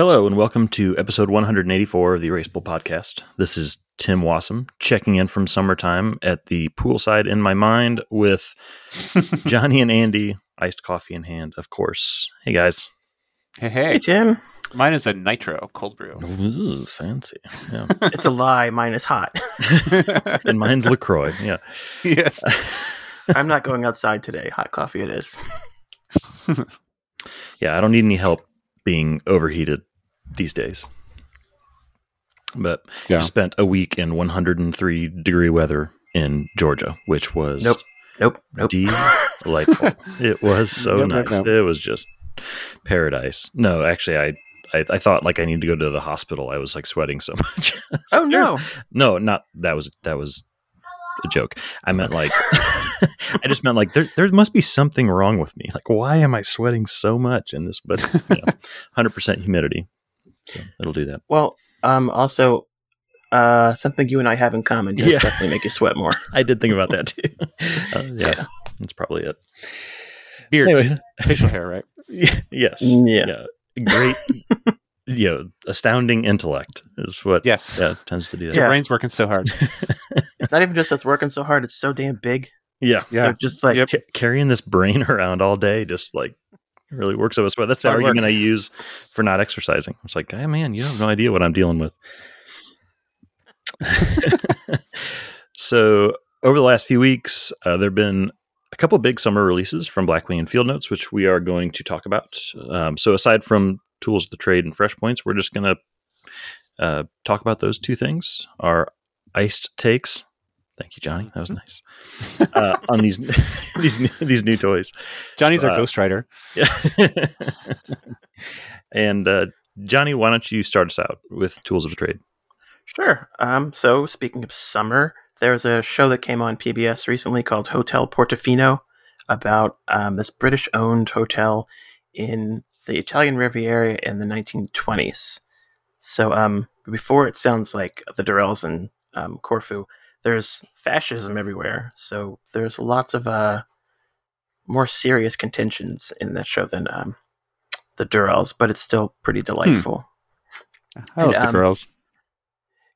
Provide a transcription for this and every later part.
Hello, and welcome to episode 184 of the Erasable Podcast. This is Tim Wasem checking in from summertime at the poolside in my mind with Johnny and Andy, iced coffee in hand, of course. Hey, guys. Hey, Hey hey. Tim, Mine is a nitro cold brew. Ooh, fancy. Yeah. it's a lie. Mine is hot. and mine's LaCroix. Yeah. yes. I'm not going outside today. Hot coffee it is. Yeah, I don't need any help being overheated these days. But Yeah. I spent a week in 103 degree weather in Georgia, which was Nope. Nope. Nope. delightful. it was so Yep, yep, nice. yep. It was just paradise. No, actually, I, I I thought like I need to go to the hospital. I was like sweating so much. So oh no. no, not that was that was a joke. I meant like I just meant like there there must be something wrong with me. Like why am I sweating so much in this? But hundred percent humidity, so it'll do that. Well, um, also, uh, something you and I have in common does Yeah. definitely make you sweat more. I did think about that too. Uh, yeah, that's probably it. Beard. Anyway, Facial hair, right? y- yes, Yeah. yeah. great. you know, astounding intellect is what Yes. yeah tends to do that. Your Yeah. brain's working so hard. It's not even just us working so hard; it's so damn big. Yeah, Yeah. So just like Yep. Ca- carrying this brain around all day just like really works up a sweat. That's the Hard work. argument I use for not exercising. It's like, hey man, you have no idea what I'm dealing with. so over the last few weeks, uh, there have been a couple big summer releases from Blackwing and Field Notes, which we are going to talk about. Um, so aside from Tools of the Trade and Fresh Points, we're just going to uh, talk about those two things. Our iced takes. Thank you, Johnny. That was nice. Uh, on these these new, these new toys. Johnny's So, our uh, Ghost Rider. Yeah. and uh, Johnny, why don't you start us out with tools of the trade? Sure. Um, so speaking of summer, there's a show that came on PBS recently called Hotel Portofino about um, this British-owned hotel in the Italian Riviera in the 1920s. So um, before it sounds like the Durrells and um, Corfu, there's fascism everywhere. So there's lots of uh, more serious contentions in that show than um, the Durrells, but it's still pretty delightful. I love and, the um.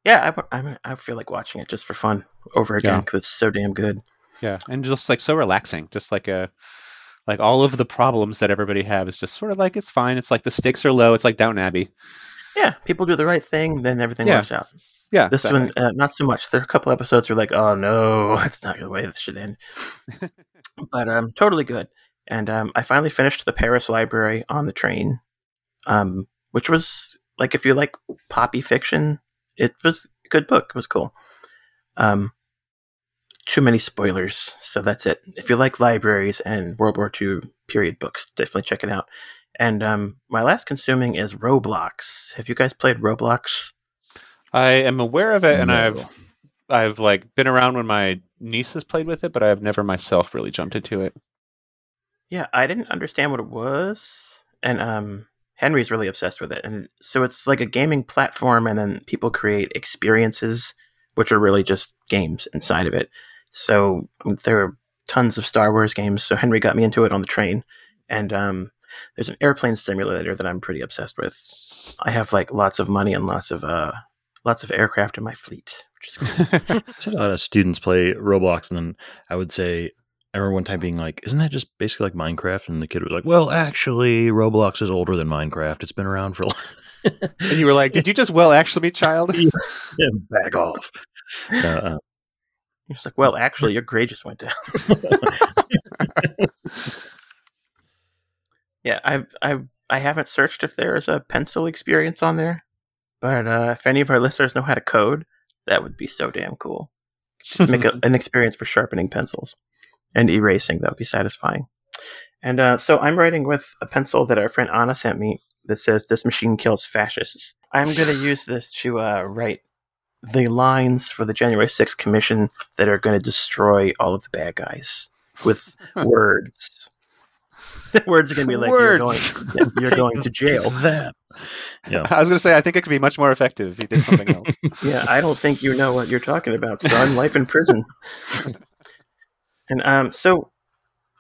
Yeah, I, I, I feel like watching it just for fun over again Yeah. because it's so damn good. Yeah. And just like so relaxing. Just like a like all of the problems that everybody have is just sort of like it's fine. It's like the stakes are low. It's like Downton Abbey. Yeah, people do the right thing, then everything Yeah. works out. Yeah. This exactly. one, uh, not so much. There are a couple episodes where like, oh no, that's not the way this should end. but um, totally good. And um, I finally finished the Paris Library on the train, um, which was like if you like poppy fiction, it was a good book. It was cool. Um, too many spoilers, so that's it. If you like libraries and World War II period books, definitely check it out. And um, my last consuming is Roblox. Have you guys played Roblox? I am aware of it and No. I've I've like been around when my niece has played with it, but I have never myself really jumped into it. Yeah, I didn't understand what it was, and um, Henry's really obsessed with it. And so it's like a gaming platform, and then people create experiences, which are really just games inside of it. So um, there are tons of Star Wars games. So Henry got me into it on the train, and um, there's an airplane simulator that I'm pretty obsessed with. I have like lots of money and lots of uh, lots of aircraft in my fleet, which is cool. So a lot of students play Roblox, and then I would say, I remember one time being like, "Isn't that just basically like Minecraft?" And the kid was like, "Well, actually, Roblox is older than Minecraft. It's been around for." a long and you were like, Did you just well actually me, child? Yeah, back off. Uh, uh, It's like, well, actually, your grade just went down. Yeah, I I I haven't searched if there is a pencil experience on there, but uh, if any of our listeners know how to code, that would be so damn cool. Just make a, an experience for sharpening pencils and erasing. That would be satisfying. And uh, so I'm writing with a pencil that our friend Anna sent me that says "This machine kills fascists." I'm going to use this to uh, write the lines for the January 6th commission that are going to destroy all of the bad guys with words. The words are going to be like you're going, Words. you're going to jail. that. Yeah. I was going to say, I think it could be much more effective if you did something else. Yeah, I don't think you know what you're talking about, son. Life in prison. and um, so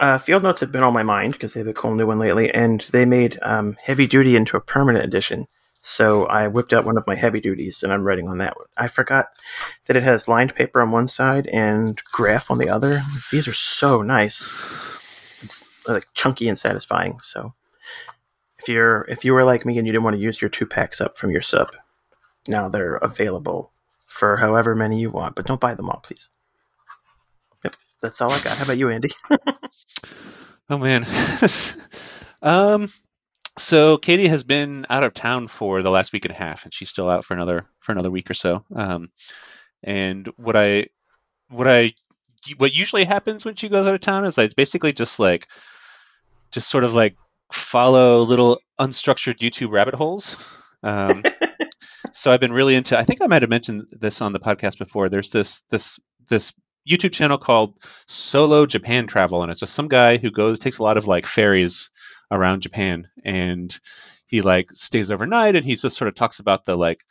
uh, field notes have been on my mind because they have a cool new one lately, and they made um, heavy duty into a permanent edition. So I whipped out one of my heavy duties and I'm writing on that one. I forgot that it has lined paper on one side and graph on the other. These are so nice. It's like chunky and satisfying. So if you're if you were like me and you didn't want to use your two packs up from your sub, now they're available for however many you want, but don't buy them all, please. Yep, that's all I got. How about you, Andy? oh man. um so Katie has been out of town for the last week and a half, and she's still out for another for another week or so. Um, and what I what I what usually happens when she goes out of town is I basically just like just sort of like follow little unstructured YouTube rabbit holes. Um, so I've been really into. I think I might have mentioned this on the podcast before. There's this this this YouTube channel called Solo Japan Travel, and it's just some guy who goes takes a lot of like ferries around Japan, and he like stays overnight, and he just sort of talks about the like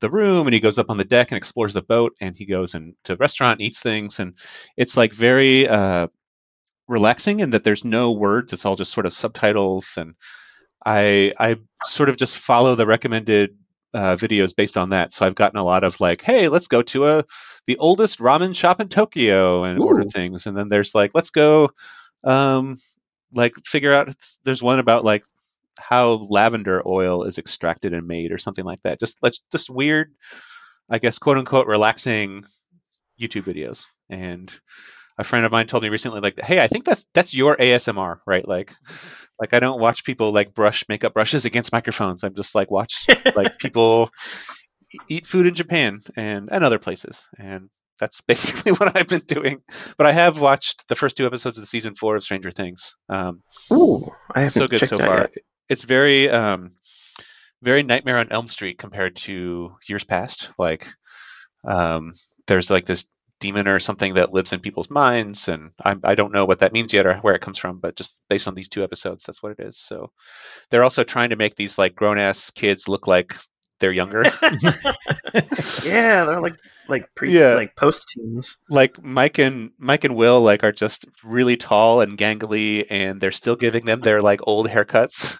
the room, and he goes up on the deck and explores the boat, and he goes into a restaurant, and eats things, and it's like very uh, relaxing in that there's no words; it's all just sort of subtitles, and I I sort of just follow the recommended uh, videos based on that. So I've gotten a lot of like, hey, let's go to a the oldest ramen shop in Tokyo and Ooh. order things, and then there's like, let's go um, like figure out there's one about like how lavender oil is extracted and made or something like that. Just let's just weird, I guess, quote unquote, relaxing YouTube videos. And a friend of mine told me recently, like, hey, I think that's that's your ASMR, right? Like, like I don't watch people like brush makeup brushes against microphones. I'm just like watch like people eat food in Japan and and other places. And that's basically what I've been doing. But I have watched the first two episodes of season four of Stranger Things. Um, Ooh, I haven't so good so far. Yet. It's very, um, very Nightmare on Elm Street compared to years past. Like, um, there's like this demon or something that lives in people's minds, and I, I don't know what that means yet or where it comes from, but just based on these two episodes, that's what it is. So, they're also trying to make these like grown ass kids look like they're younger. yeah, they're like like pre yeah. like post teens. Like Mike and Mike and Will like are just really tall and gangly, and they're still giving them their like old haircuts.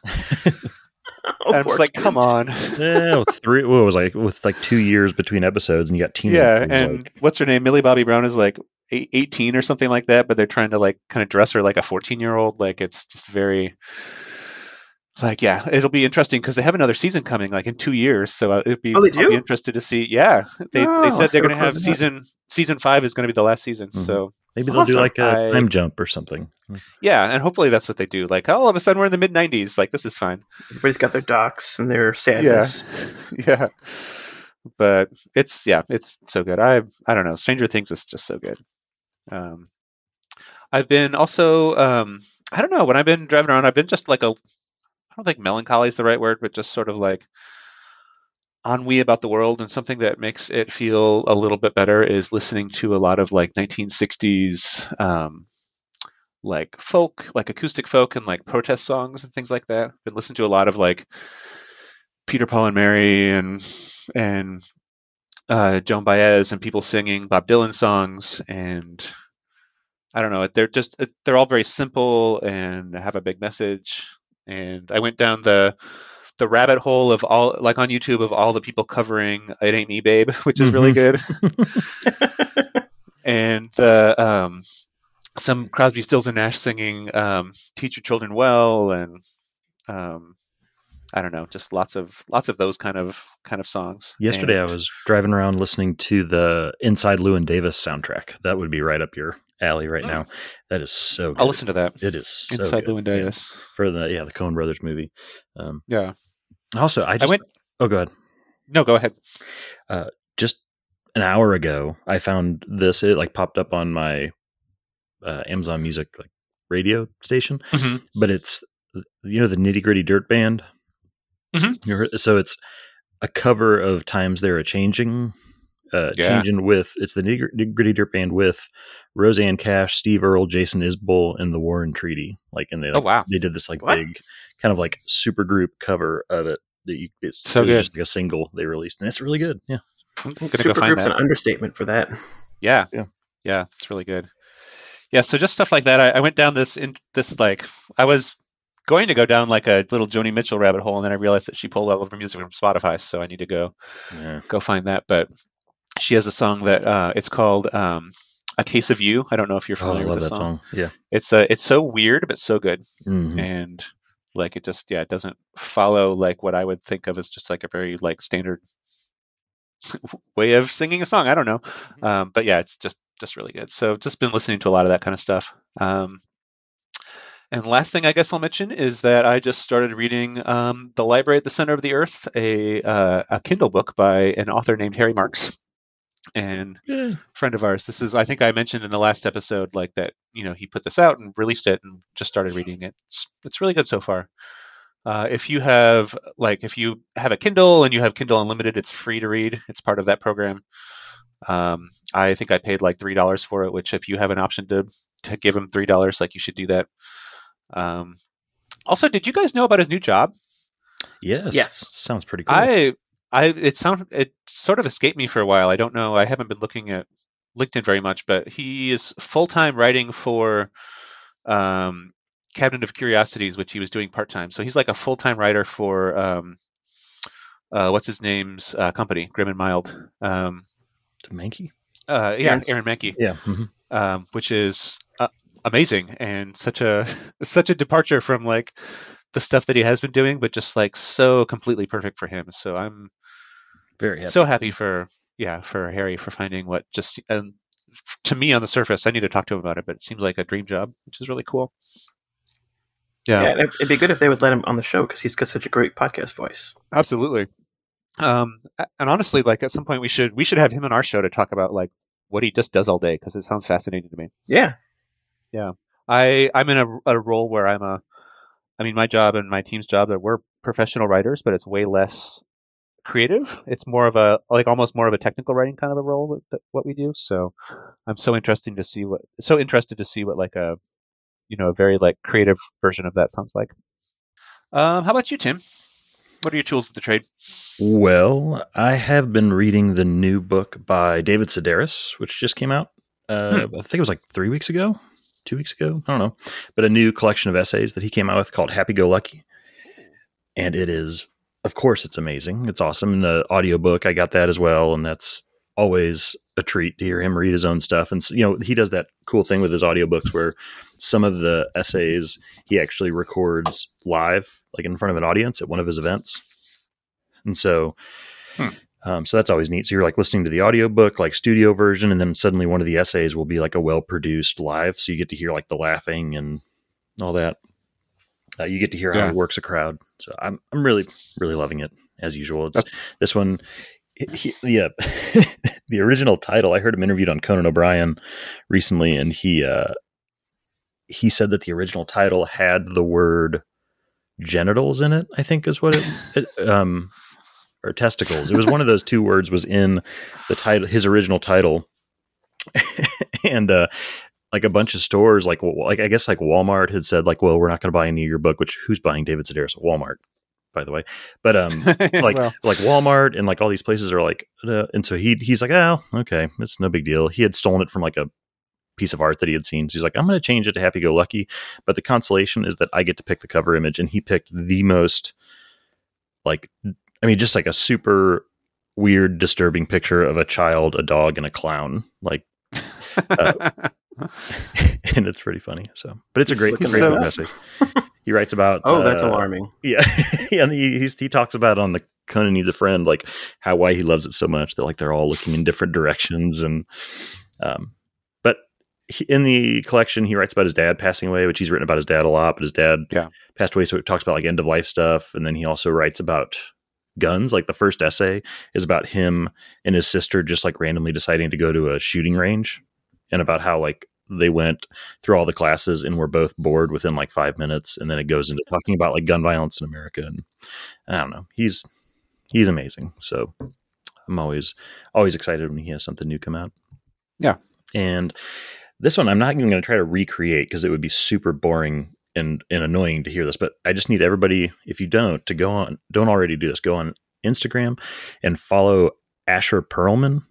oh, I'm just like, come on. yeah, with three. What was like with like two years between episodes, and you got teenagers. Yeah, and like... what's her name? Millie Bobby Brown is like 18 or something like that, but they're trying to like kind of dress her like a 14 year old. Like it's just very like yeah it'll be interesting because they have another season coming like in two years so uh, it'd be, oh, they do? I'll be interested to see yeah they, oh, they said they're going to have season season five is going to be the last season mm-hmm. so maybe they'll do like a I, time jump or something. Yeah and hopefully that's what they do. Like oh, all of a sudden we're in the mid 90s like this is fine. Everybody's got their docs and their sadness yeah yeah. But it's yeah it's so good. I i don't know. Stranger things is just so good. Um i've been also um i don't know. When i've been driving around i've been just like a I don't think melancholy is the right word, but just sort of like ennui about the world and something that makes it feel a little bit better is listening to a lot of like 1960s um, like folk like acoustic folk and like protest songs and things like that. Been listening to a lot of like peter paul and mary and and uh, joan baez and people singing bob dylan songs and i don't know they're just they're all very simple and have a big message. And I went down the the rabbit hole of all like on YouTube of all the people covering "It Ain't Me, Babe," which is really good. and uh, um, some Crosby, Stills, and Nash singing um, "Teach Your Children Well," and um, I don't know, just lots of lots of those kind of kind of songs. Yesterday, and, I was driving around listening to the Inside Llewyn Davis soundtrack. That would be right up your alley right now. That is so. good. I'll listen to that. It is so Inside good. Llewyn Davis yeah. for the yeah the Coen Brothers movie. Um, yeah. Also, I just I went. Oh, go ahead. No, go ahead. Uh, just an hour ago, I found this. It like popped up on my uh, Amazon Music like radio station, mm-hmm. but it's you know the Nitty Gritty Dirt Band. Mm-hmm. So it's a cover of "Times They're a Changing." Uh, yeah. changing with it's the Nitty Gritty Dirt Band with Rosanne Cash, Steve Earle, Jason Isbell, and the War and Treaty. Like, and they oh, like, oh wow they did this like what? big kind of like super group cover of it that you it's so it good. just like a single they released, and it's really good. Yeah, super group's an understatement for that. Yeah, yeah, yeah, it's really good. Yeah, so just stuff like that. I, I went down this in this like I was going to go down like a little Joni Mitchell rabbit hole, and then I realized that she pulled all of her music from Spotify, so I need to go Yeah. go find that. But she has a song that uh, it's called um, "A Case of You." I don't know if you're Oh, familiar love with that the song. song. Yeah. It's uh, it's so weird but so good, Mhm. and like it just yeah, it doesn't follow like what I would think of as just like a very like standard way of singing a song. I don't know, um, but yeah, it's just just really good. So just been listening to a lot of that kind of stuff. Um, and last thing I guess I'll mention is that I just started reading um, "The Library at the Center of the Earth," a uh, a Kindle book by an author named Harry Marks, and Yeah. friend of ours. This is I think I mentioned in the last episode like that you know he put this out and released it and just started reading it. It's it's really good so far. Uh, if you have like if you have a Kindle and you have Kindle Unlimited, it's free to read. It's part of that program. Um, I think I paid like three dollars for it, which if you have an option to to give him three dollars, like you should do that. Um, also, did you guys know about his new job? Yes. Yes. Sounds pretty cool. I I it sound it sort of escaped me for a while. I don't know. I haven't been looking at LinkedIn very much, but he is full time writing for um, Cabinet of Curiosities, which he was doing part time. So he's like a full time writer for um, uh, what's his name's uh, company, Grim and Mild. Um, Mahnke? uh, yeah, Aaron- Aaron Mahnke, Yeah. mhm. um, which is uh, amazing and such a such a departure from like the stuff that he has been doing, but just like so completely perfect for him. So I'm Very happy. so happy for yeah for Harry for finding what just um, to me on the surface. I need to talk to him about it, but it seems like a dream job, which is really cool. Yeah, Yeah, it- it'd be good if they would let him on the show because he's got such a great podcast voice. absolutely. Um, and honestly, like at some point we should we should have him on our show to talk about like what he just does all day because it sounds fascinating to me. Yeah, yeah, I I'm in a, a role where I'm a, I mean my job and my team's job that we're professional writers, but it's way less creative. It's more of a like almost more of a technical writing kind of a role that, that what we do. So I'm so interesting to see what so interested to see what like a you know a very like creative version of that sounds like. Um, how about you, Tim? What are your tools of the trade? Well, I have been reading the new book by David Sedaris, which just came out. Uh, I think it was like three weeks ago, two weeks ago. I don't know, but a new collection of essays that he came out with called "Happy Go Lucky," and it is, of course, it's amazing. It's awesome. And the audiobook, I got that as well, and that's always a treat to hear him read his own stuff. And you know, he does that cool thing with his audiobooks where some of the essays he actually records live, like in front of an audience at one of his events. And so, Hmm. um, so that's always neat. So you're like listening to the audiobook, like studio version, and then suddenly one of the essays will be like a well produced live. So you get to hear like the laughing and all that. Uh, you get to hear how Yeah. it works a crowd. So I'm, I'm really, really loving it as usual. It's this one. He, yeah, the original title. I heard him interviewed on Conan O'Brien recently, and he uh, he said that the original title had the word genitals in it. I think is what it, it um or testicles. It was one of those two words was in the title, his original title, and uh, like a bunch of stores, like like I guess like Walmart had said like, well, we're not going to buy any of your book. Which who's buying David Sedaris? at Walmart, by the way. But um, like well, like Walmart and like all these places are like, uh, and so he he's like, oh, okay, it's no big deal. He had stolen it from like a piece of art that he had seen. So he's like, I'm going to change it to Happy Go Lucky. But the consolation is that I get to pick the cover image, and he picked the most like, I mean, just like a super weird, disturbing picture of a child, a dog, and a clown. Like, uh, and it's pretty funny. So, but it's a great, great so- of. He writes about. Oh, that's uh, alarming. yeah, yeah, and he he's, he talks about on the Conan needs a friend, like how why he loves it so much that like they're all looking in different directions, and um, but he, in the collection he writes about his dad passing away, which he's written about his dad a lot, but his dad Yeah. passed away, so it talks about like end of life stuff, and then he also writes about guns. Like the first essay is about him and his sister just like randomly deciding to go to a shooting range, and about how like they went through all the classes and were both bored within like five minutes and then it goes into talking about like gun violence in america and i don't know he's he's amazing so i'm always always excited when he has something new come out Yeah. and this one i'm not even going to try to recreate because it would be super boring and, and annoying to hear this but i just need everybody if you don't to go on don't already do this go on instagram and follow asher perlman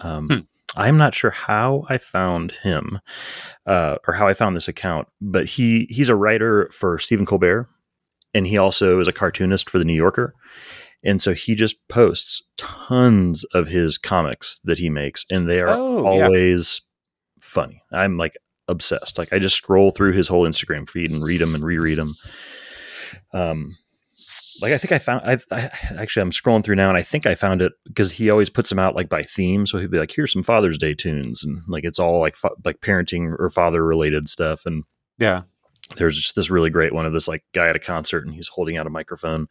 um, Hmm. I'm not sure how I found him uh, or how I found this account, but he he's a writer for Stephen Colbert, and he also is a cartoonist for the New Yorker. And so he just posts tons of his comics that he makes, and they are Oh, yeah. always funny. I'm like obsessed. Like I just scroll through his whole Instagram feed and read them and reread them. Um, like I think I found I, I actually I'm scrolling through now and I think I found it because he always puts them out like by theme. So he'd be like, "Here's some Father's Day tunes," and like it's all like fa- like parenting or father related stuff. And Yeah. there's just this really great one of this like guy at a concert and he's holding out a microphone,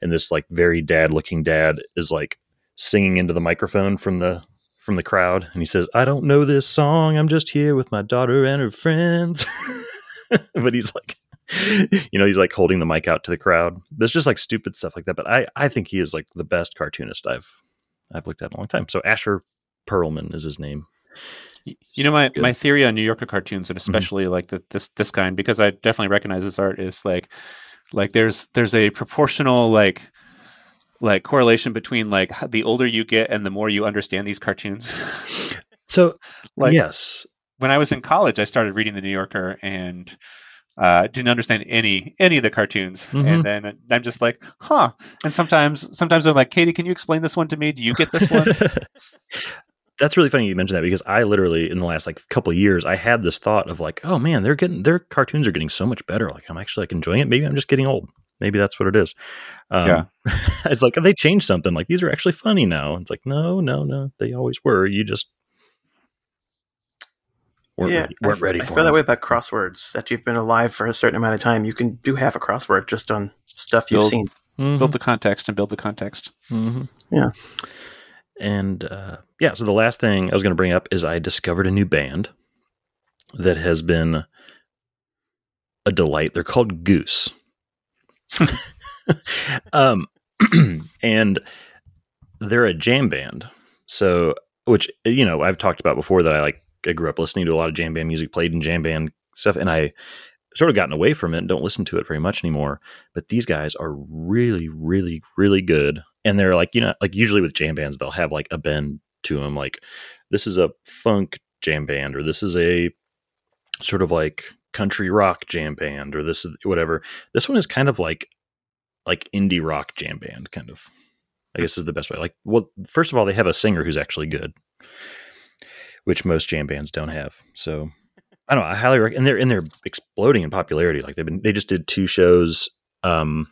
and this like very dad looking dad is like singing into the microphone from the from the crowd, and he says, "I don't know this song. I'm just here with my daughter and her friends." but he's like you know, he's like holding the mic out to the crowd. There's just like stupid stuff like that. But I, I think he is like the best cartoonist I've I've looked at in a long time. So Asher Perlman is his name. You know my, Good. my theory on New Yorker cartoons and mm-hmm. especially like the, this this kind because I definitely recognize this art is like like there's there's a proportional like like correlation between like the older you get and the more you understand these cartoons. So like yes, when I was in college, I started reading the New Yorker and uh, didn't understand any any of the cartoons. Mhm. And then I'm just like, huh. And sometimes sometimes I'm like, Katie, can you explain this one to me? Do you get this one? That's really funny you mentioned that because I literally in the last like couple of years I had this thought of like, oh man, they're getting their cartoons are getting so much better. Like I'm actually like enjoying it. Maybe I'm just getting old. Maybe that's what it is. Um, Yeah. it's like they changed something. Like these are actually funny now. It's like no, no, no. They always were. You just weren't yeah, ready, weren't I, ready I for feel that way about crosswords. That you've been alive for a certain amount of time, you can do half a crossword just on stuff you've Build- seen. Mhm. build the context and build the context. hmm Yeah. And uh, yeah, so the last thing I was going to bring up is I discovered a new band that has been a delight. They're called Goose. um, and they're a jam band. So, which, you know, I've talked about before that I like, I grew up listening to a lot of jam band music, played in jam band stuff, and I sort of gotten away from it and don't listen to it very much anymore. But these guys are really, really, really good. And they're like, you know, like usually with jam bands, they'll have like a bend to them. Like, this is a funk jam band, or this is a sort of like country rock jam band, or this is whatever. This one is kind of like, like indie rock jam band, kind of. I guess is the best way. Like, well, first of all, they have a singer who's actually good, which most jam bands don't have. So I don't know. I highly recommend, and they're and they're exploding in popularity. Like they've been, they just did two shows um,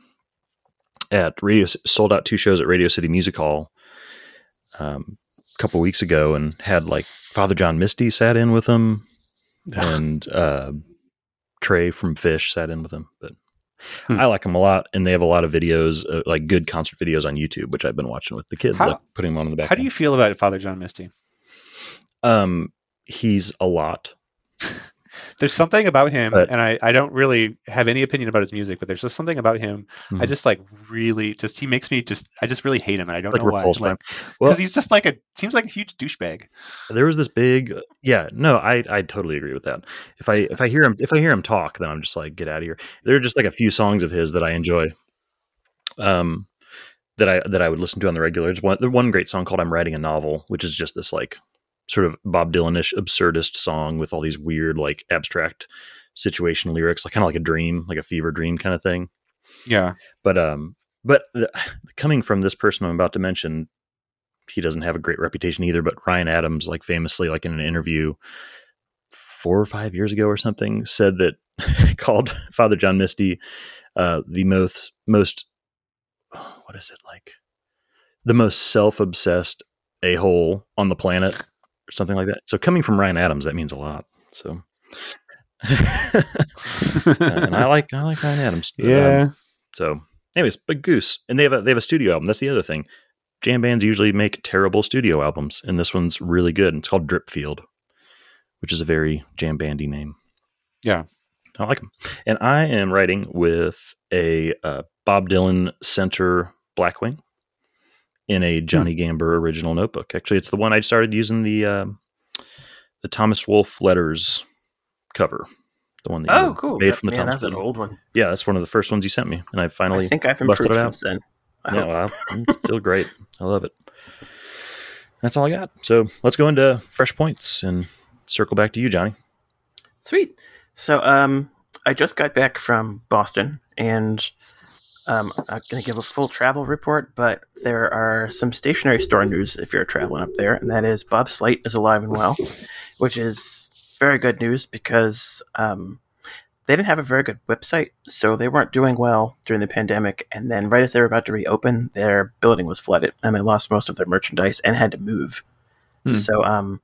at radio, sold out two shows at Radio City Music Hall um, a couple weeks ago, and had like Father John Misty sat in with them, and uh, Trey from Phish sat in with them. But Hmm. I like them a lot, and they have a lot of videos, uh, like good concert videos on YouTube, which I've been watching with the kids, How- like putting them on in the back. How do you feel about Father John Misty? Um, he's a lot. There's something about him, But- and I, I don't really have any opinion about his music, but there's just something about him. I Mhm. just like really just he makes me just I just really hate him, and I don't like know why. repulsed by. Because Well, he's just like a seems like a huge douchebag. there was this big yeah no i i totally agree with that if i if i hear him if i hear him talk then i'm just like get out of here there are just like a few songs of his that i enjoy um that i that i would listen to on the regular it's one there's one great song called i'm writing a novel which is just this like sort of bob dylan-ish absurdist song with all these weird like abstract situation lyrics like kind of like a dream like a fever dream kind of thing. Yeah, but um but the, coming from this person i'm about to mention he doesn't have a great reputation either but ryan adams like famously like in an interview four or five years ago or something said that called father john misty uh the most most what is it like the most self-obsessed a-hole on the planet something like that so coming from ryan adams that means a lot so and i like i like ryan adams but, um, yeah. so, anyways, but Goose, and they have a they have a studio album. That's the other thing. Jam bands usually make terrible studio albums, and this one's really good. It's called Dripfield, which is a very jam bandy name. Yeah. I like them. And I am writing with a uh, Bob Dylan Center Blackwing in a Johnny Gamber original notebook. Actually, it's the one I started using the um the Thomas Wolfe letters cover. The one that you Oh, cool. made That- from the Thomas that's an Wolfe. old one. Yeah, that's one of the first ones you sent me, and I finally I think I've busted improved it out. since then. I yeah, well, it's still great. I love it. that's all I got. So let's go into fresh points and circle back to you, Johnny. Sweet. So, um, I just got back from Boston, and um, I'm not going to give a full travel report, but there are some stationary store news if you're traveling up there, and that is Bob Slate is alive and well, which is very good news because um, they didn't have a very good website, so they weren't doing well during the pandemic. And then, right as they were about to reopen, their building was flooded, and they lost most of their merchandise and had to move. Hmm. So, um,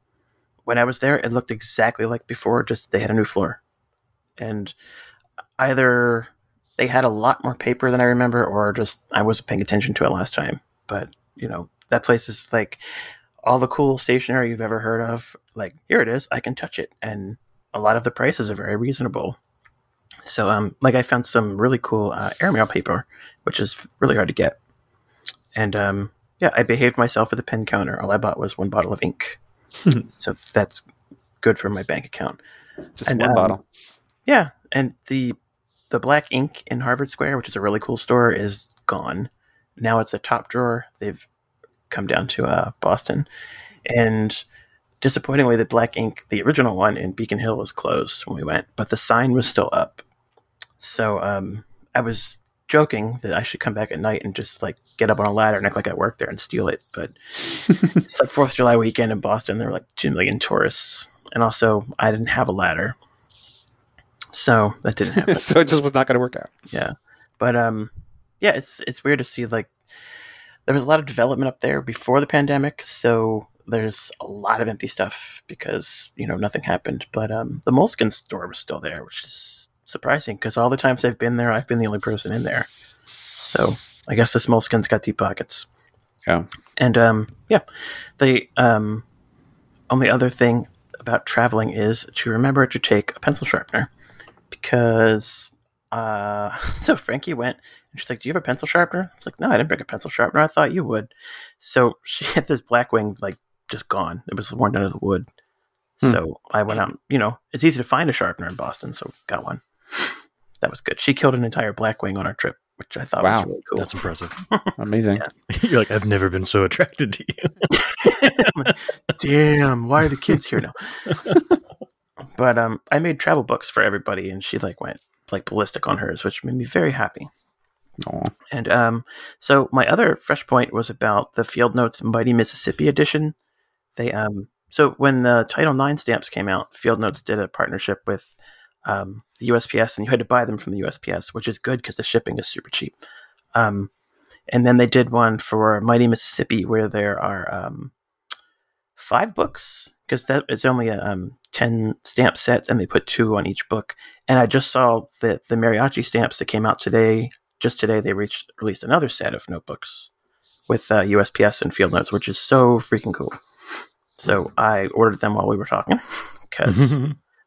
when I was there, it looked exactly like before, just they had a new floor, and either they had a lot more paper than I remember, or just I wasn't paying attention to it last time. But you know, that place is like all the cool stationery you've ever heard of. Like here it is, I can touch it, and a lot of the prices are very reasonable. So, um, like I found some really cool uh, airmail paper, which is really hard to get, and um, yeah, I behaved myself at the pen counter. All I bought was one bottle of ink, so that's good for my bank account. Just And, one um, bottle. Yeah, and the the black ink in Harvard Square, which is a really cool store, is gone. Now it's a top drawer. They've come down to uh, Boston, and disappointingly, the black ink, the original one in Beacon Hill, was closed when we went, but the sign was still up. So um, I was joking that I should come back at night and just like get up on a ladder and act like I work there and steal it. But it's like Fourth of July weekend in Boston. There were like two million tourists, and also I didn't have a ladder, so that didn't happen. so it just was not going to work out. Yeah, but um, yeah, it's it's weird to see like there was a lot of development up there before the pandemic, so there's a lot of empty stuff because you know nothing happened. But um, the Moleskine store was still there, which is surprising because all the times I've been there, I've been the only person in there. So I guess this Moleskine's got deep pockets. Yeah. And um, yeah, the um, only other thing about traveling is to remember to take a pencil sharpener because uh, so Frankie went and she's like, "Do you have a pencil sharpener?" It's like, "No, I didn't bring a pencil sharpener. I thought you would." So she had this Blackwing like just gone. It was worn down to the wood. Hmm. So I went out. You know, it's easy to find a sharpener in Boston, so got one. That was good. She killed an entire Blackwing on our trip, which I thought Wow. was really cool. That's impressive. Amazing. You're like, I've never been so attracted to you. Damn, why are the kids here now? But um, I made travel books for everybody, and she like went like ballistic on hers, which made me very happy. Aw. And um, so my other fresh point was about the Field Notes Mighty Mississippi edition. They um, so when the Title IX stamps came out, Field Notes did a partnership with um, the USPS, and you had to buy them from the USPS, which is good because the shipping is super cheap. Um, and then they did one for Mighty Mississippi, where there are um, five books because that it's only a um, ten stamp set, and they put two on each book. And I just saw the the mariachi stamps that came out today. Just today, they reached released another set of notebooks with uh, USPS and field notes, which is so freaking cool. So I ordered them while we were talking because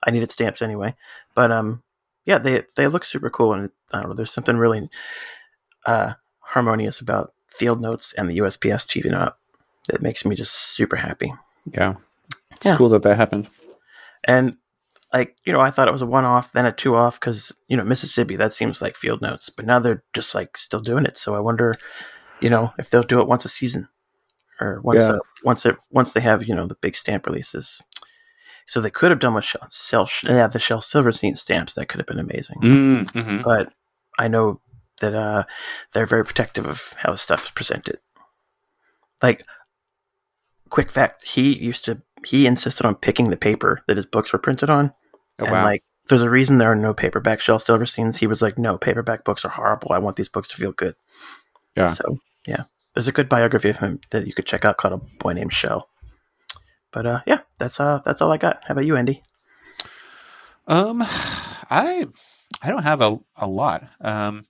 I needed stamps anyway. But um, yeah, they they look super cool, and I don't know. There's something really uh, harmonious about field notes and the USPS teaming up that makes me just super happy. Yeah. It's Yeah. cool that that happened. And like you know, I thought it was a one off, then a two off because you know Mississippi that seems like field notes, but now they're just like still doing it. So I wonder, you know, if they'll do it once a season or once Yeah. uh, once it once they have you know the big stamp releases. So they could have done with shell, shell yeah, the Shel Silverstein stamps. That could have been amazing. Mm-hmm. But I know that uh, they're very protective of how stuff's presented. Like, quick fact: he used to he insisted on picking the paper that his books were printed on, Oh, and wow. like, there's a reason there are no paperback Shel Silversteins. He was like, "No, paperback books are horrible. I want these books to feel good." Yeah. So yeah, there's a good biography of him that you could check out called "A Boy Named Shel." But uh, yeah, that's uh, that's all I got. How about you, Andy? Um, I I don't have a, a lot. Um,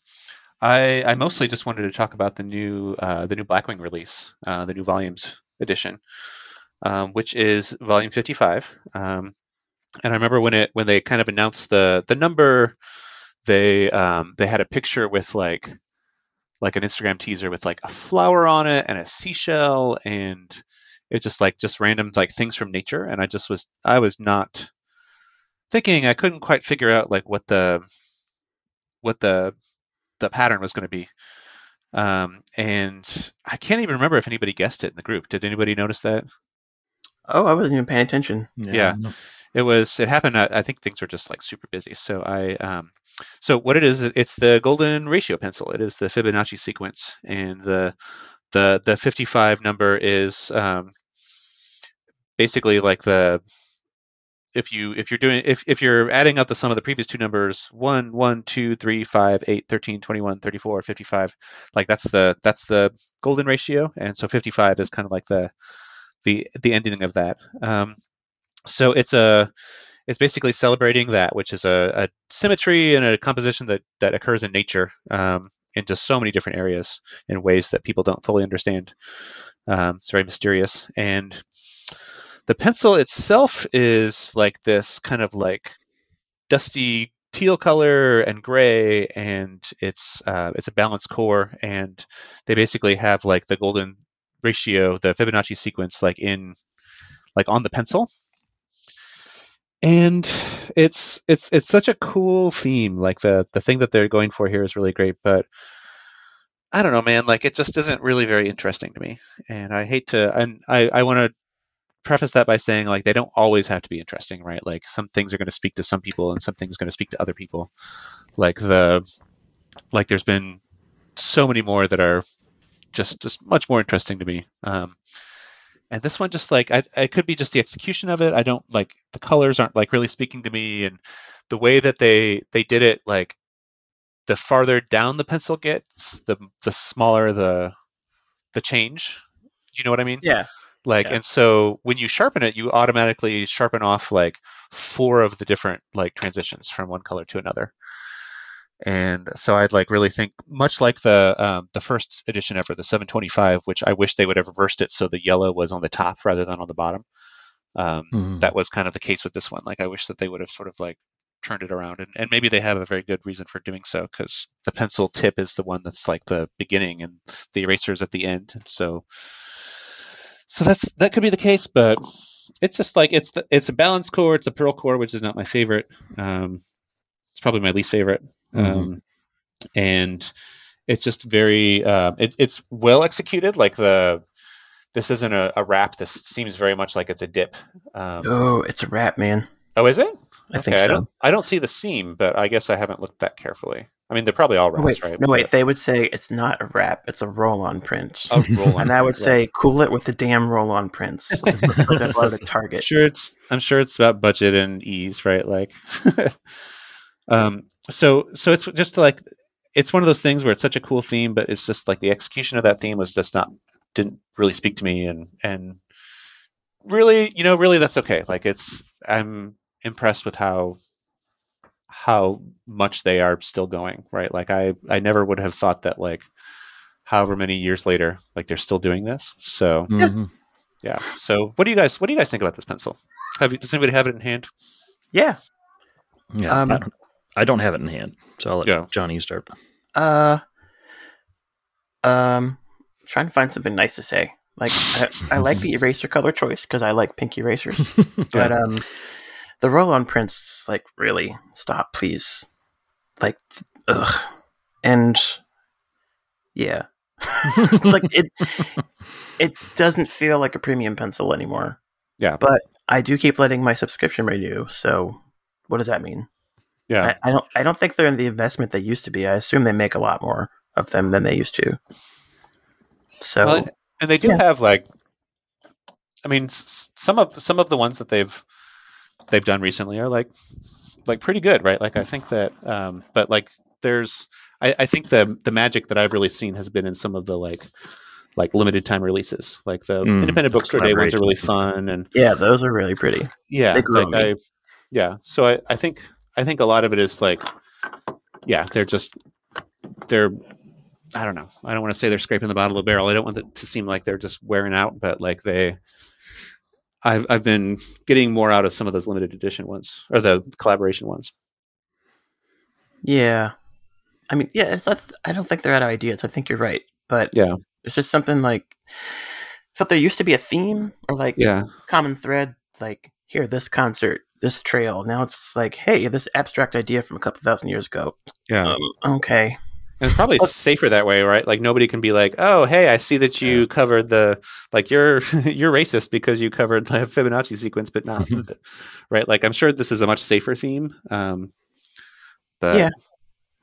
I I mostly just wanted to talk about the new uh, the new Blackwing release, uh, the new volumes edition, um, which is volume 55. Um, and I remember when it when they kind of announced the the number, they um, they had a picture with like like an Instagram teaser with like a flower on it and a seashell and it just like just random like things from nature and I just was I was not thinking I couldn't quite figure out like what the what the the pattern was going to be. Um, and I can't even remember if anybody guessed it in the group. Did anybody notice that? Oh, I wasn't even paying attention. Yeah. It was. It happened. I I think things were just like super busy. So I. Um, so what it is, it's the golden ratio pencil. It is the Fibonacci sequence, and the the the 55 number is um, basically like the if you if you're doing if, if you're adding up the sum of the previous two numbers 1 1 2 3 5 8 13 21 34 55 like that's the that's the golden ratio. And so 55 is kind of like the the the ending of that. Um, so it's a it's basically celebrating that which is a, a symmetry and a composition that that occurs in nature um, in just so many different areas in ways that people don't fully understand. Um, it's very mysterious. And the pencil itself is like this kind of like dusty teal color and gray, and it's uh, it's a balanced core, and they basically have like the golden ratio, the Fibonacci sequence, like in like on the pencil. And it's it's it's such a cool theme. Like the the thing that they're going for here is really great, but I don't know, man. Like it just isn't really very interesting to me, and I hate to. And I I want to preface that by saying like they don't always have to be interesting, right? Like some things are going to speak to some people and some things are going to speak to other people. Like the like there's been so many more that are just just much more interesting to me. Um, and this one just like I, I could be just the execution of it. I don't like the colors aren't like really speaking to me, and the way that they they did it like the farther down the pencil gets, the the smaller the the change. Do you know what I mean? Yeah. Like, Yeah. and so when you sharpen it, you automatically sharpen off like four of the different like transitions from one color to another. And so I'd like really think much like the um, the first edition ever, the 725, which I wish they would have reversed it so the yellow was on the top rather than on the bottom. Um, Mhm. That was kind of the case with this one. Like I wish that they would have sort of like turned it around, and, and maybe they have a very good reason for doing so because the pencil tip is the one that's like the beginning and the eraser is at the end. And so so that's that could be the case, but it's just like it's the, it's a balance core, it's a pearl core, which is not my favorite. Um, it's probably my least favorite, um, and it's just very uh, it, it's well executed. Like the this isn't a, a wrap. This seems very much like it's a dip. Um, Oh, it's a wrap, man. oh, is it? I think Okay, I so. don't I don't see the seam, but I guess I haven't looked that carefully. I mean, they're probably all wraps, wait, right? no, wait. They would say it's not a wrap; it's a roll-on print. But a roll-on and I would print, say, cool it with the damn roll-on prints. It's the put that out at I'm Target. sure it's I'm sure it's about budget and ease, right? Like, um, so so it's just like it's one of those things where it's such a cool theme, but it's just like the execution of that theme was just not didn't really speak to me, and and really, you know, really that's okay. Like it's I'm impressed with how how much they are still going, right? Like I I never would have thought that like however many years later, like they're still doing this. So Mhm. yeah. So what do you guys what do you guys think about this pencil? Have you, does anybody have it in hand? Yeah. Yeah, Um, I, don't, I don't have it in hand, so I'll let Yeah. Johnny start. Uh. Um. Trying to find something nice to say. Like I, I like the eraser color choice because I like pink erasers. But um, the roll-on prints, like, really stop, please. Like, ugh, and yeah, like it. It doesn't feel like a premium pencil anymore. Yeah. but I do keep letting my subscription renew. So, what does that mean? yeah. I, I don't. I don't think they're in the investment they used to be. I assume they make a lot more of them than they used to. So, Well, and they do Yeah. have like I mean some of some of the ones that they've they've done recently are like like pretty good, right? Like I think that um but like there's I, I think the the magic that I've really seen has been in some of the like like limited time releases. Like the Mm, independent bookstore day ones are really fun and yeah, those are really pretty. yeah like. I, yeah so I, I think i think a lot of it is like yeah they're just they're i don't know i don't want to say they're scraping the bottom of the barrel i don't want it to seem like they're just wearing out but like they i've i've been getting more out of some of those limited edition ones or the collaboration ones Yeah, I mean, yeah, it's not. I don't think they're out of ideas. I think you're right, but Yeah. it's just something like. Thought there used to be a theme or like yeah common thread, like here this concert, this trail. Now it's like, hey, this abstract idea from a couple thousand years ago. yeah Um, okay, And it's probably safer that way, right? Like nobody can be like, "Oh, hey, I see that you covered the like you're you're racist because you covered the Fibonacci sequence, but not right." Like I'm sure this is a much safer theme. Um, but Yeah.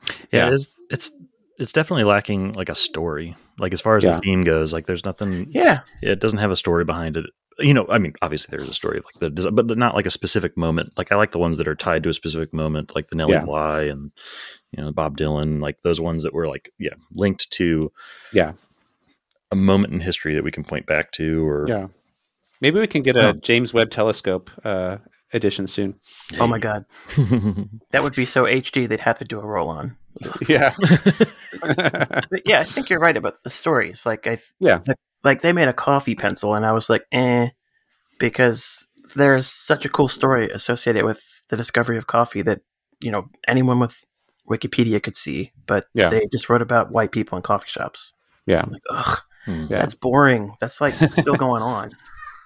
Yeah, Yeah. It is, it's it's definitely lacking like a story. Like as far as Yeah. the theme goes, like there's nothing. Yeah. It doesn't have a story behind it. You know, I mean, obviously there's a story of like the, but not like a specific moment. Like I like the ones that are tied to a specific moment, like the Nellie Yeah. Bly and you know Bob Dylan, like those ones that were like yeah linked to yeah, a moment in history that we can point back to. Or yeah. Maybe we can get a Oh. James Webb Telescope uh, edition soon. Oh my god, that would be so HD. They'd have to do a roll on. Yeah. Yeah, I think you're right about the stories. Like I, Yeah. the- like they made a coffee pencil, and I was like, eh, because there's such a cool story associated with the discovery of coffee that you know anyone with Wikipedia could see, but Yeah. they just wrote about white people in coffee shops. yeah. I'm like, ugh, Hmm. Yeah. that's boring. That's like still going on.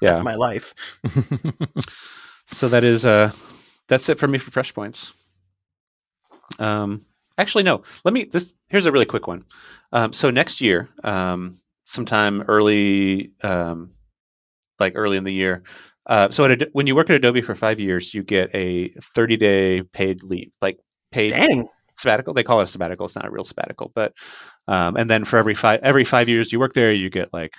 Yeah. That's my life. So that is uh that's it for me for fresh points. Um actually no, let me this here's a really quick one. Um so next year, um sometime early um like early in the year. Uh, so at when you work at Adobe for 5 years, you get a 30-day paid leave, like paid Dang. sabbatical. They call it a sabbatical. It's not a real sabbatical, but um, and then for every five every five years you work there, you get like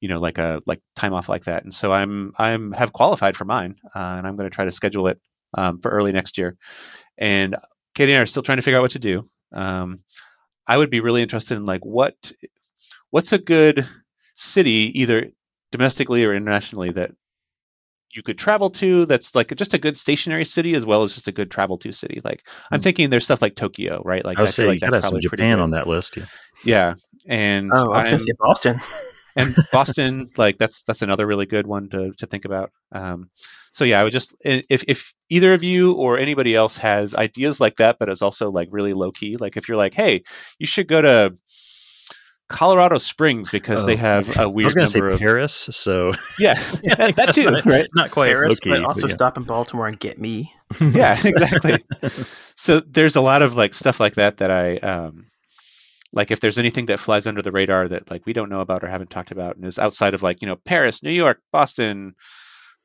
you know like a like time off like that. And so I'm I'm have qualified for mine, uh, and I'm going to try to schedule it um, for early next year. And Katie and I are still trying to figure out what to do. Um, I would be really interested in like what what's a good city either domestically or internationally that you could travel to that's like just a good stationary city as well as just a good travel to city like i'm Hmm. thinking there's stuff like tokyo right like I was feel saying like you gotta have some Japan on that list. Yeah. yeah and Oh, I was gonna say Boston. and boston like that's that's another really good one to to think about um so yeah i would just if if either of you or anybody else has ideas like that but is also like really low key like if you're like hey you should go to colorado springs because they Oh. have a I was weird gonna say number of Paris, so yeah that too Not- right Not quite Paris, low-key, but also yeah. stop in Baltimore and get me. yeah exactly so there's a lot of like stuff like that that i um like if there's anything that flies under the radar that like we don't know about or haven't talked about and is outside of like you know paris new york boston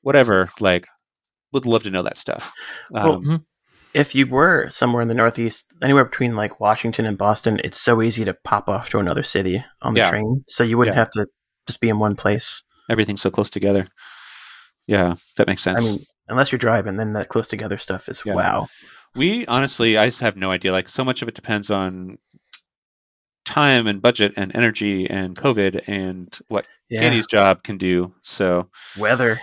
whatever like would love to know that stuff Well, um, If you were somewhere in the Northeast, anywhere between like Washington and Boston, it's so easy to pop off to another city on the Yeah. train. So you wouldn't Yeah. have to just be in one place. everything's so close together yeah that makes sense I mean, unless you're driving, then that close together stuff is Yeah. wow. we honestly i just have no idea like so much of it depends on time and budget and energy and covid and what Yeah. Katie's job can do so Weather.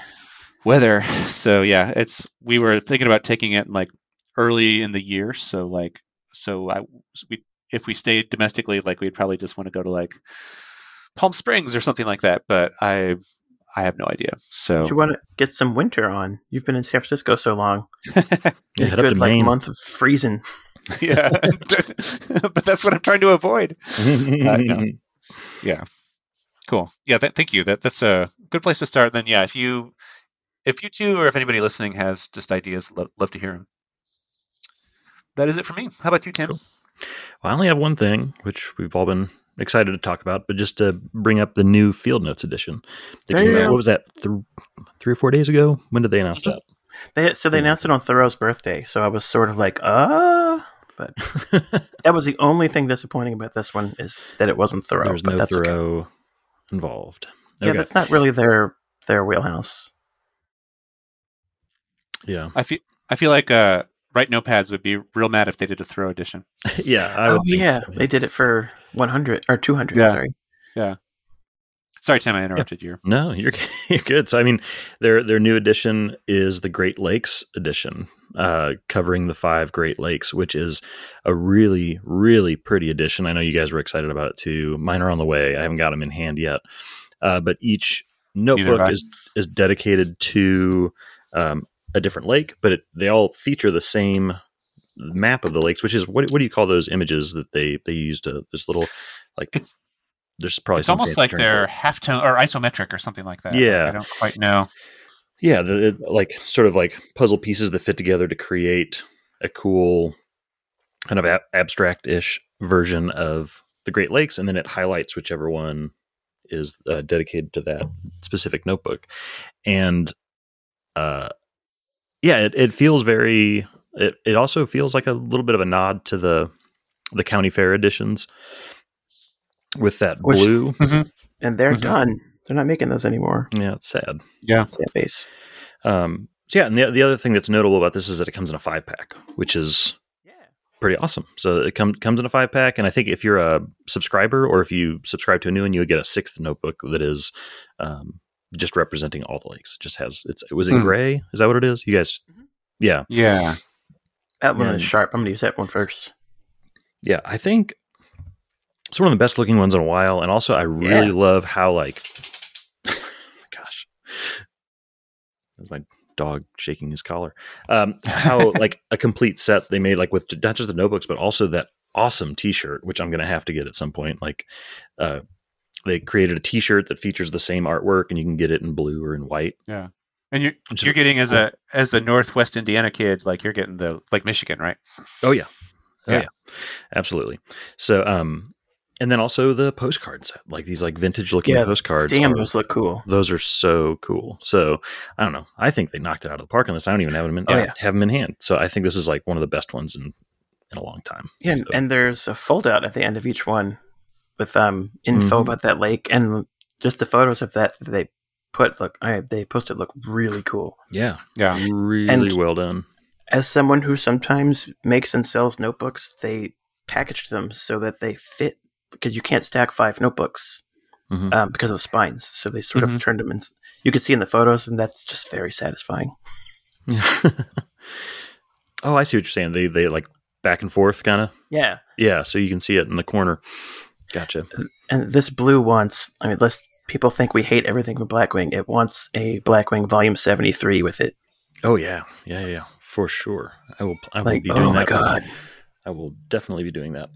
weather. So yeah, it's we were thinking about taking it like early in the year. So like so I we if we stayed domestically, like we'd probably just want to go to like Palm Springs or something like that. But I I have no idea. So You want to get some winter on. You've been in San Francisco so long. Yeah, head up Good to like Maine. month of freezing. yeah, but that's what I'm trying to avoid. no. Uh, yeah, cool. Yeah, that, thank you. That that's a good place to start. Then yeah, if you if you two or if anybody listening has just ideas, love, love to hear them. That is it for me. How about you, Tim? Cool. Well, I only have one thing, which we've all been excited to talk about, but just to bring up the new Field Notes edition. That came out- what was that? Th- three or four days ago? When did they announce that? They, so they announced it on Thoreau's birthday. So I was sort of like, uh, but that? that was the only thing disappointing about this one is that it wasn't Thoreau. There's but no that's okay. Thoreau involved. Yeah, Okay. that's not really their their wheelhouse. yeah. I feel I feel like uh, Write Notepads would be real mad if they did a Thoreau edition. yeah. I oh yeah, so, they did it for 100 or 200. Yeah. Sorry. Yeah. Sorry, Tim, I interrupted you. No, you're you're good. So I mean, their their new edition is the Great Lakes edition, uh, covering the five Great Lakes, which is a really really pretty edition. I know you guys were excited about it too. Mine are on the way. I haven't got them in hand yet, uh, but each notebook is is dedicated to um, a different lake, but it, they all feature the same map of the lakes, which is what what do you call those images that they they used? Uh, this little like. It's- there's probably It's almost like they're it. halftone or isometric or something like that. Yeah. I don't quite know. yeah the, it- like sort of like puzzle pieces that fit together to create a cool kind of ab- abstract-ish version of the Great Lakes, and then it highlights whichever one is uh, dedicated to that specific notebook. And uh, yeah, it, it feels very. It it also feels like a little bit of a nod to the the county fair editions with that Which- blue. and they're Mhm. done. They're not making those anymore. Yeah, it's sad. Yeah. Sad face. Um, so yeah, and the the other thing that's notable about this is that it comes in a five pack, which is Yeah. pretty awesome. So it comes comes in a five pack, and I think if you're a subscriber or if you subscribe to a new one, you would get a sixth notebook that is um, just representing all the lakes. It just has it's it was in Hmm. gray. Is that what it is? You guys, Mhm. yeah, Yeah. That one Yeah. is sharp. I'm going to use that one first. yeah. I think it's one of the best looking ones in a while, and also I really Yeah. love how like, gosh, that's my dog shaking his collar. Um, how like a complete set they made, like with not just the notebooks, but also that awesome T-shirt, which I'm gonna have to get at some point. Like, uh, they created a T-shirt that features the same artwork, and you can get it in blue or in white. Yeah, and you're which you're getting as a as a Northwest Indiana kid, like you're getting the like Michigan, right? Oh yeah, oh Yeah. yeah, absolutely. So, um, and then also the postcards, like these like vintage looking Yeah, postcards. Damn, are- those look cool. those are so cool. So I don't know. I think they knocked it out of the park on this. I don't even have them in, Oh, yeah, yeah. have them in hand. So I think this is like one of the best ones in in a long time. Yeah, and, So- and there's a fold out at the end of each one with um info Mhm. about that lake and just the photos of that that they put look I they posted look really cool. yeah, Yeah. really And- well done. As someone who sometimes makes and sells notebooks, they packaged them so that they fit because you can't stack five notebooks Mhm. um, because of the spines. So they sort Mhm. of turned them in. You can see in the photos, and that's just very satisfying. oh, I see what you're saying. They they like back and forth kind of. Yeah, Yeah, so you can see it in the corner. Gotcha. and this blue wants. I mean, let's people think we hate everything from Blackwing. It wants a Blackwing Volume seventy three with it. Oh yeah, yeah, yeah, yeah, for sure. I will. I will be doing oh my that. god. I will definitely be doing that.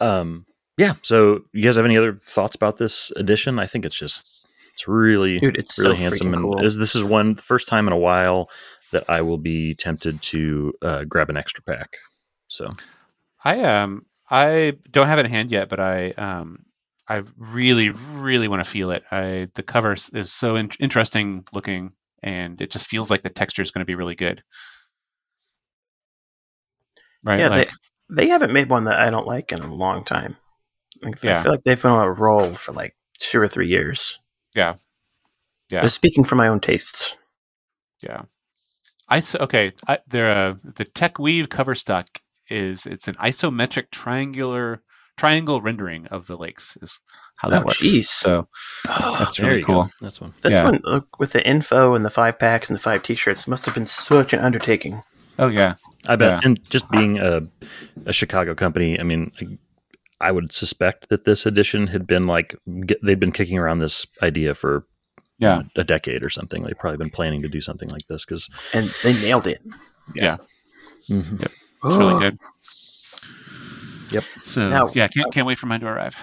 Um, yeah. So, you guys have any other thoughts about this edition? I think it's just it's really Dude, it's really so handsome, and cool. is this is one the first time in a while that I will be tempted to uh, grab an extra pack. So, I um I don't have it in hand yet, but I um I really really want to feel it. I the cover is- so in- interesting looking, and it just feels like the texture is going to be really good. Right? Yeah, like, they haven't made one that I don't like in a long time. Like, I Yeah. feel like they've been on a roll for like two or three years. Yeah. Yeah. But speaking for my own tastes. Yeah. I okay. I, there, uh, the Tech Weave cover stock is it's an isometric triangular triangle rendering of the lakes is how that Oh, works. jeez. So that's there really cool. go. That's one. This Yeah. one, look, with the info and the five packs and the five T-shirts, must have been such an undertaking. Oh yeah. I bet, Yeah. and just being a, a Chicago company, I mean, I would suspect that this edition had been like they'd been kicking around this idea for Yeah. a decade or something. They've probably been planning to do something like this because And they nailed it. Yeah. Mhm. It's really good. Yep. So Now- yeah, can't can't wait for mine to arrive.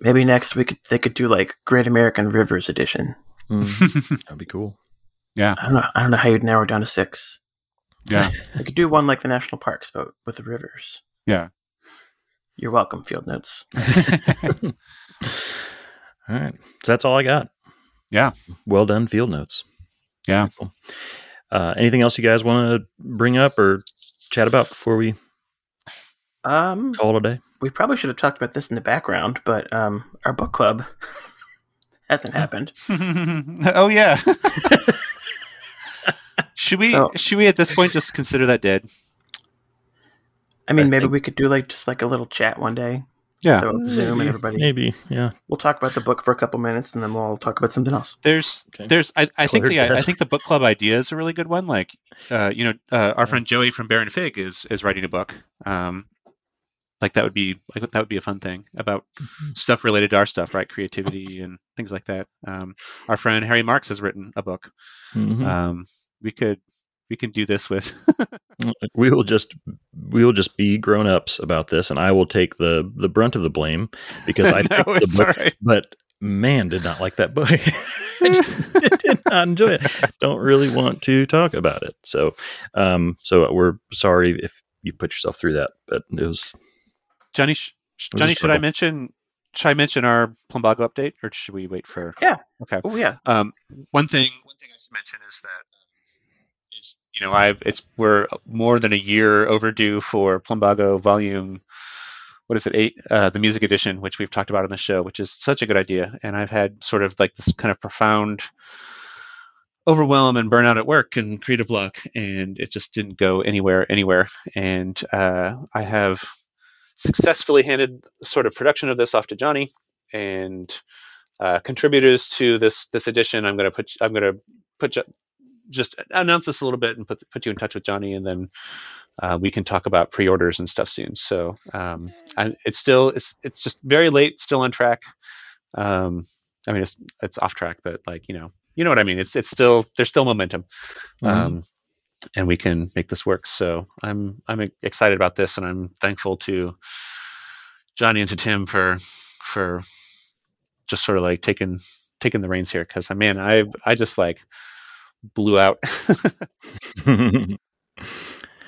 Maybe next week they could do like Great American Rivers edition. Mhm. that'd be cool. Yeah. I don't know. I don't know how you'd narrow it down to six. yeah. They could do one like the national parks, but with the rivers. Yeah. You're welcome, Field Notes. All right, so that's all I got. Yeah. well done, field notes. Yeah. Uh, anything else you guys want to bring up or chat about before we Um, call it a day? we probably should have talked about this in the background, but um, our book club hasn't happened. oh yeah. should we So- should we at this point just consider that dead? I mean, I maybe think- we could do like just like a little chat one day. Yeah. Throw up Zoom and Maybe, everybody. Maybe, yeah. We'll talk about the book for a couple minutes, and then we'll talk about something else. There's Okay. there's I, I think the that. I think the book club idea is a really good one. Like uh, you know, uh, our friend Joey from Baron Fig is is writing a book. Um, like that would be like that would be a fun thing about stuff related to our stuff, right? Creativity and things like that. Um, our friend Harry Marks has written a book. Mhm. Um, we could we can do this with we will just we will just be grown ups about this, and I will take the the brunt of the blame because I No, picked the book, all right. but man, did not like that book. I did, did not enjoy it. Don't really want to talk about it. So, um, so we're sorry if you put yourself through that, but it was Johnny, sh- was Johnny, should I mention? Should I mention our Plumbago update, or should we wait for? Yeah. Okay. Oh yeah. Um, one thing, one thing I should mention is that is you know I it's we're more than a year overdue for Plumbago Volume. What is it? Eight, uh, the music edition, which we've talked about on the show, which is such a good idea, and I've had sort of like this kind of profound overwhelm and burnout at work and creative block, and it just didn't go anywhere, anywhere. And uh, I have successfully handed sort of production of this off to Johnny, and uh, contributors to this this edition. I'm gonna put I'm gonna put Jo- just announce this a little bit and put put you in touch with Johnny, and then uh, we can talk about pre-orders and stuff soon. So um, I, it's still it's it's just very late, still on track. Um, I mean, it's it's off track, but like you know, you know what I mean. It's it's still there's still momentum, Mhm. um, and we can make this work. So I'm I'm excited about this, and I'm thankful to Johnny and to Tim for for just sort of like taking taking the reins here because man, I I just like blew out.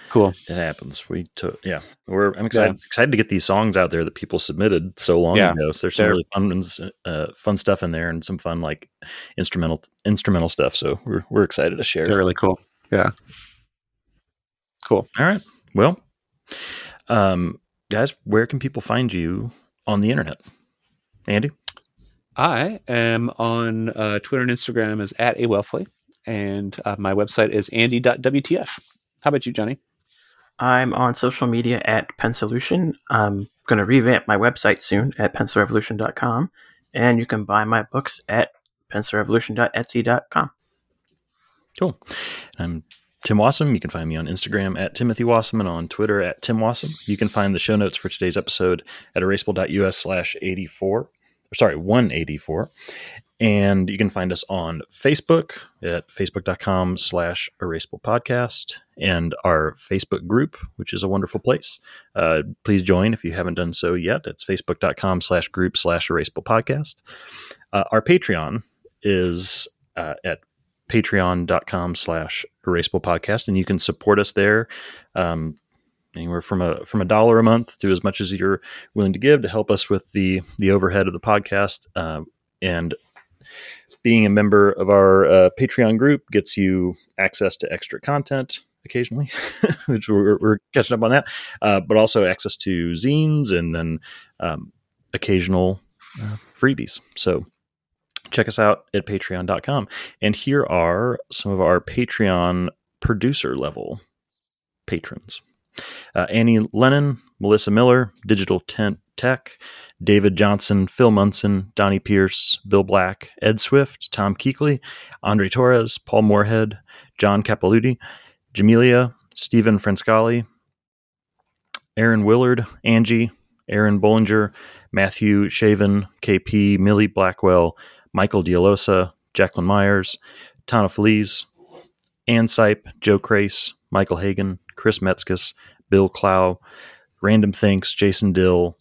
cool. It happens. We took, yeah. We're I'm excited excited to get these songs out there that people submitted so long Yeah. ago. So there's some They're- really fun uh, fun stuff in there, and some fun like instrumental instrumental stuff. So we're we're excited to share. They're really cool. Yeah. Cool. All right. Well, um, guys, where can people find you on the internet? Andy. I am on uh, Twitter and Instagram as at A awelfle, and uh, my website is andy.wtf. How about you, Johnny? I'm on social media at Pensolution. I'm going to revamp my website soon at pencilrevolution.com. And you can buy my books at pencilrevolution.etsy.com. Cool. I'm Tim Wasem. You can find me on Instagram at Timothy Wasem and on Twitter at Tim Wasem. You can find the show notes for today's episode at erasable.us slash 84. Sorry, 184. And you can find us on Facebook at facebook.com slash erasable podcast and our Facebook group, which is a wonderful place. Uh, please join if you haven't done so yet. It's facebook.com slash group slash erasable podcast. Uh, our Patreon is uh, at patreon.com slash erasable podcast and you can support us there um, anywhere from a from a dollar a month to as much as you're willing to give to help us with the the overhead of the podcast uh, and being a member of our uh, patreon group gets you access to extra content occasionally which we're, we're catching up on that uh, but also access to zines and then um, occasional uh, freebies. So check us out at patreon.com and here are some of our patreon producer level patrons. Uh, annie lennon melissa miller digital tent tech david johnson phil munson donnie pierce bill black ed swift tom keekley andre torres paul moorhead john capilouti jamelia stephen franscali aaron willard angie aaron bollinger matthew shaven kp millie blackwell Michael Dialosa, Jacqueline Myers, Tana Feliz, Ann Sipe, Joe Crace, Michael Hagan, Chris Metzkus, Bill Clow, Random Thinks, Jason Dill,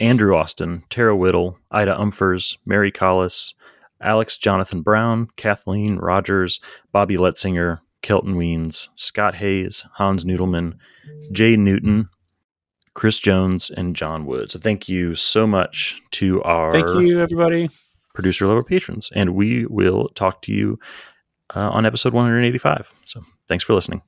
Andrew Austin, Tara Whittle, Ida Umfers, Mary Collis, Alex Jonathan Brown, Kathleen Rogers, Bobby Letzinger, Kelton Weens, Scott Hayes, Hans Noodleman, Jay Newton, Chris Jones, and John Woods. So thank you so much to our Thank you, everybody. producer level patrons. And we will talk to you uh, on episode 185. So thanks for listening.